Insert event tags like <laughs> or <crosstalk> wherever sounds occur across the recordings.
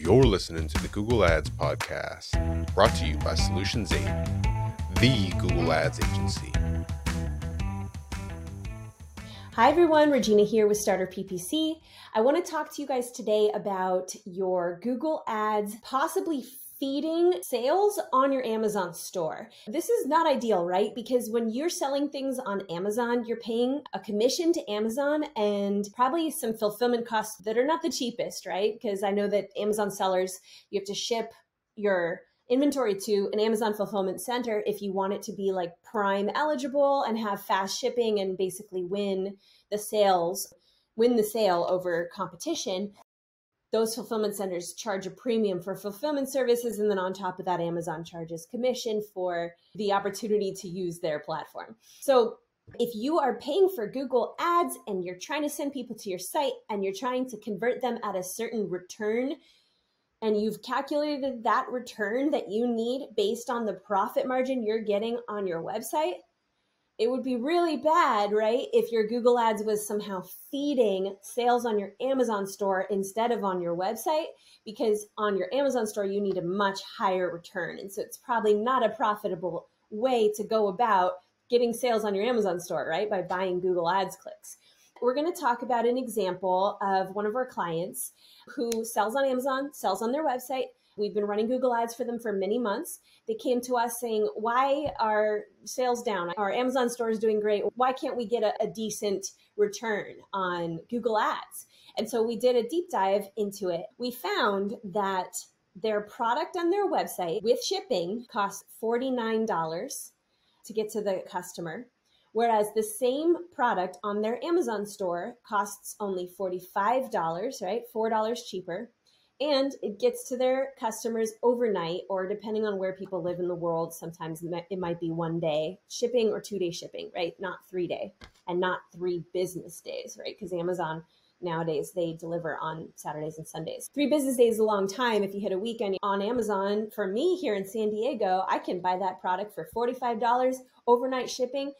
You're listening to the Google Ads Podcast, brought to you by Solutions 8, the Google Ads agency. Hi, everyone. Regina here with Starter PPC. I want to talk to you guys today about your Google Ads possibly feeding sales on your Amazon store. This is not ideal, right? Because when you're selling things on Amazon, you're paying a commission to Amazon and probably some fulfillment costs that are not the cheapest, right? Because I know that Amazon sellers, you have to ship your inventory to an Amazon fulfillment center if you want it to be like prime eligible and have fast shipping and basically win the sales win the sale over competition those fulfillment centers charge a premium for fulfillment services. And then on top of that, Amazon charges commission for the opportunity to use their platform. So if you are paying for Google ads and you're trying to send people to your site and you're trying to convert them at a certain return, and you've calculated that return that you need based on the profit margin you're getting on your website, it would be really bad, right? If your Google Ads was somehow feeding sales on your Amazon store instead of on your website, because on your Amazon store, you need a much higher return. And so it's probably not a profitable way to go about getting sales on your Amazon store, right? By buying Google Ads clicks. We're going to talk about an example of one of our clients who sells on Amazon, sells on their website, We've been running Google Ads for them for many months. They came to us saying, Why are sales down? Our Amazon store is doing great. Why can't we get a, a decent return on Google Ads? And so we did a deep dive into it. We found that their product on their website with shipping costs $49 to get to the customer. Whereas the same product on their Amazon store costs only $45, right? $4 cheaper and it gets to their customers overnight or depending on where people live in the world sometimes it might be one day shipping or two day shipping right? Not three day and not three business days right? Because amazon nowadays they deliver on saturdays and sundays. Three business days is a long time. If you hit a weekend on amazon for me here in san diego i can buy that product for $45 overnight shipping.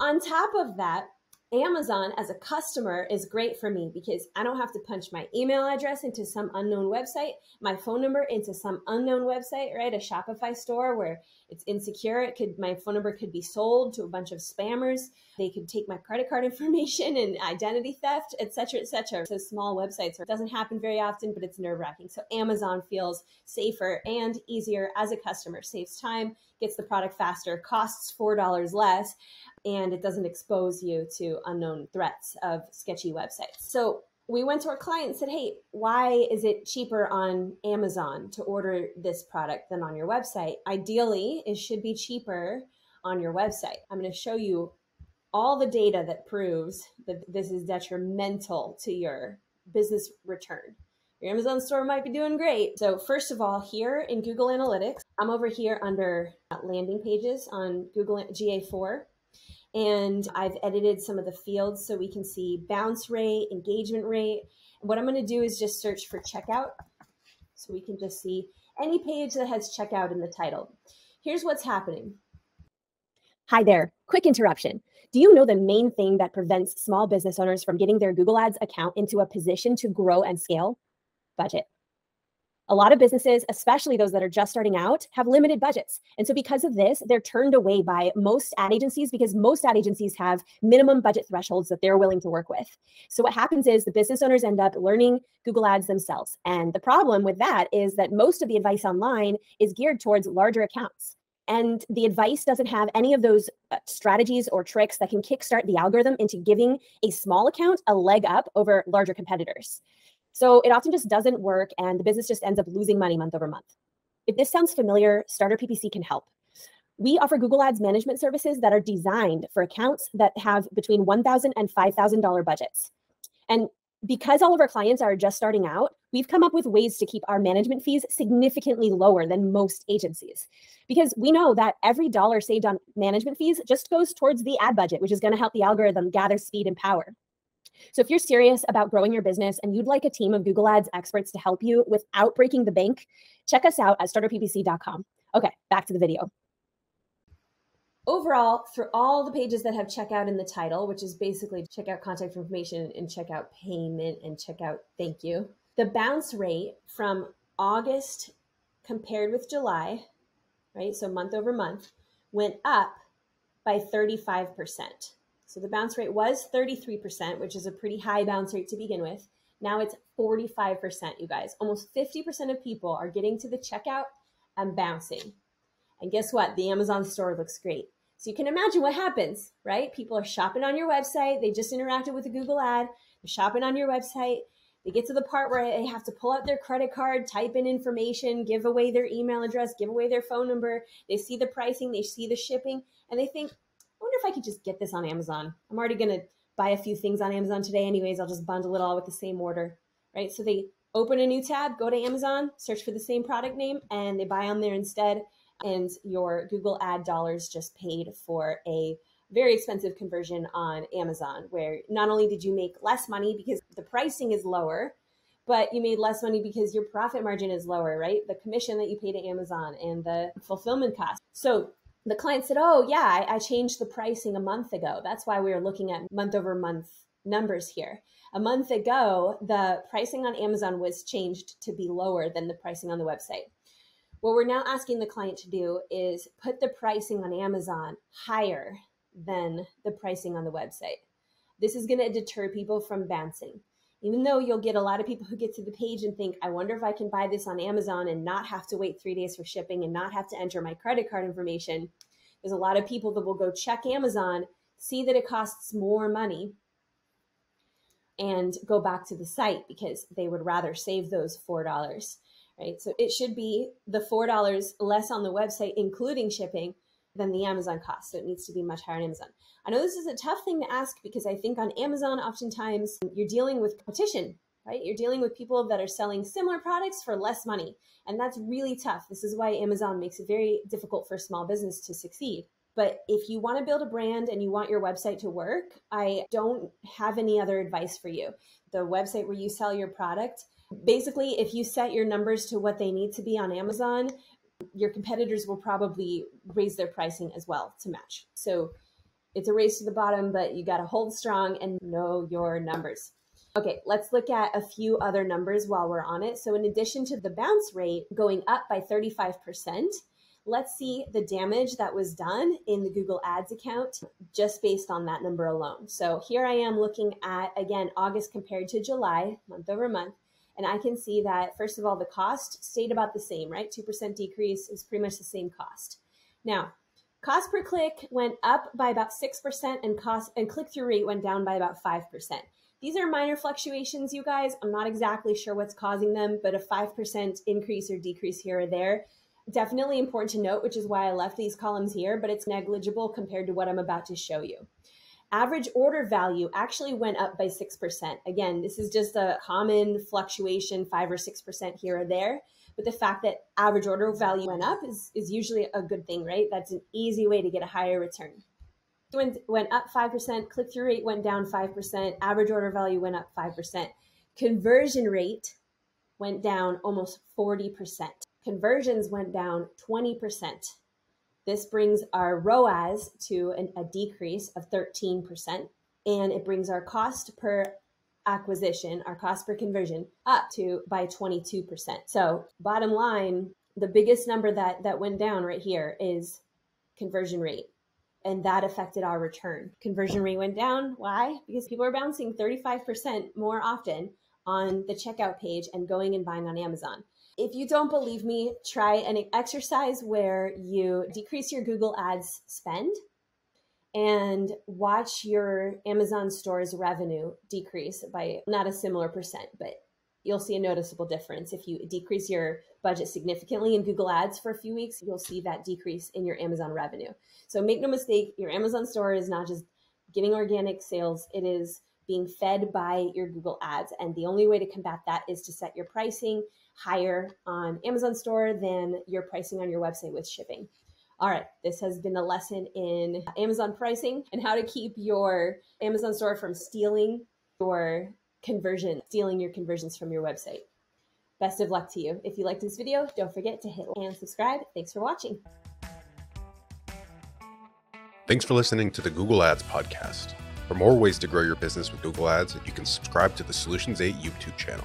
On top of that Amazon as a customer is great for me because I don't have to punch my email address into some unknown website, my phone number into some unknown website, right? A Shopify store where it's insecure. It could my phone number could be sold to a bunch of spammers. They could take my credit card <laughs> information and identity theft, etc., etc. So small websites it doesn't happen very often, but it's nerve wracking. So Amazon feels safer and easier as a customer, saves time, gets the product faster, costs four dollars less and it doesn't expose you to unknown threats of sketchy websites. So we went to our client and said, Hey, why is it cheaper on Amazon to order this product than on your website? Ideally, it should be cheaper on your website. I'm going to show you all the data that proves that this is detrimental to your business return. Your Amazon store might be doing great. So, first of all, here in Google Analytics, I'm over here under landing pages on Google GA4 and I've edited some of the fields so we can see bounce rate, engagement rate. What I'm going to do is just search for checkout so we can just see any page that has checkout in the title. Here's what's happening. Hi there. Quick interruption. Do you know the main thing that prevents small business owners from getting their Google Ads account into a position to grow and scale? Budget. A lot of businesses, especially those that are just starting out, have limited budgets. And so, because of this, they're turned away by most ad agencies because most ad agencies have minimum budget thresholds that they're willing to work with. So, what happens is the business owners end up learning Google Ads themselves. And the problem with that is that most of the advice online is geared towards larger accounts. And the advice doesn't have any of those uh, strategies or tricks that can kickstart the algorithm into giving a small account a leg up over larger competitors. So it often just doesn't work and the business just ends up losing money month over month. If this sounds familiar, Starter PPC can help. We offer Google Ads management services that are designed for accounts that have between $1,000 and $5,000 budgets. And because all of our clients are just starting out, we've come up with ways to keep our management fees significantly lower than most agencies. Because we know that every dollar saved on management fees just goes towards the ad budget, which is going to help the algorithm gather speed and power. So if you're serious about growing your business and you'd like a team of Google Ads experts to help you without breaking the bank, check us out at starterppc.com. Okay, back to the video. Overall, for all the pages that have checkout in the title, which is basically checkout contact information and checkout payment and checkout thank you, the bounce rate from August compared with July, right? So month over month, went up by 35%. So the bounce rate was 33%, which is a pretty high bounce rate to begin with. Now it's 45%, you guys. Almost 50% of people are getting to the checkout and bouncing. And guess what? The Amazon store looks great. So you can imagine what happens, right? People are shopping on your website. They just interacted with a Google ad. They're shopping on your website. They get to the part where they have to pull out their credit card, type in information, give away their email address, give away their phone number. They see the pricing, they see the shipping, and they think, if I could just get this on Amazon. I'm already going to buy a few things on Amazon today, anyways. I'll just bundle it all with the same order, right? So they open a new tab, go to Amazon, search for the same product name, and they buy on there instead. And your Google ad dollars just paid for a very expensive conversion on Amazon, where not only did you make less money because the pricing is lower, but you made less money because your profit margin is lower, right? The commission that you pay to Amazon and the fulfillment cost. So the client said, Oh, yeah, I, I changed the pricing a month ago. That's why we are looking at month over month numbers here. A month ago, the pricing on Amazon was changed to be lower than the pricing on the website. What we're now asking the client to do is put the pricing on Amazon higher than the pricing on the website. This is going to deter people from bouncing. Even though you'll get a lot of people who get to the page and think, I wonder if I can buy this on Amazon and not have to wait three days for shipping and not have to enter my credit card information. There's a lot of people that will go check Amazon, see that it costs more money, and go back to the site because they would rather save those $4, right? So it should be the $4 less on the website, including shipping, than the Amazon cost. So it needs to be much higher on Amazon. I know this is a tough thing to ask because I think on Amazon, oftentimes you're dealing with competition, right? You're dealing with people that are selling similar products for less money. And that's really tough. This is why Amazon makes it very difficult for small business to succeed. But if you want to build a brand and you want your website to work, I don't have any other advice for you. The website where you sell your product, basically, if you set your numbers to what they need to be on Amazon, your competitors will probably raise their pricing as well to match. So it's a race to the bottom, but you got to hold strong and know your numbers. Okay, let's look at a few other numbers while we're on it. So, in addition to the bounce rate going up by 35%, let's see the damage that was done in the Google Ads account just based on that number alone. So, here I am looking at again August compared to July, month over month. And I can see that, first of all, the cost stayed about the same, right? 2% decrease is pretty much the same cost. Now, cost per click went up by about 6% and cost and click-through rate went down by about 5%. These are minor fluctuations, you guys. I'm not exactly sure what's causing them, but a 5% increase or decrease here or there. Definitely important to note, which is why I left these columns here, but it's negligible compared to what I'm about to show you. Average order value actually went up by 6%. Again, this is just a common fluctuation, 5 or 6% here or there. But the fact that average order value went up is, is usually a good thing, right? That's an easy way to get a higher return. Went, went up 5%, click through rate went down 5%, average order value went up 5%. Conversion rate went down almost 40%. Conversions went down 20%. This brings our ROAS to an, a decrease of 13%, and it brings our cost per acquisition, our cost per conversion, up to by 22%. So, bottom line, the biggest number that that went down right here is conversion rate. And that affected our return. Conversion rate went down. Why? Because people are bouncing 35% more often on the checkout page and going and buying on Amazon. If you don't believe me, try an exercise where you decrease your Google Ads spend and watch your Amazon store's revenue decrease by not a similar percent, but you'll see a noticeable difference. If you decrease your budget significantly in Google Ads for a few weeks, you'll see that decrease in your Amazon revenue. So make no mistake, your Amazon store is not just getting organic sales, it is being fed by your Google Ads. And the only way to combat that is to set your pricing higher on Amazon store than your pricing on your website with shipping. All right, this has been a lesson in Amazon pricing and how to keep your Amazon store from stealing your conversion, stealing your conversions from your website. Best of luck to you. If you liked this video, don't forget to hit and subscribe. Thanks for watching. Thanks for listening to the Google Ads podcast. For more ways to grow your business with Google Ads, you can subscribe to the Solutions 8 YouTube channel.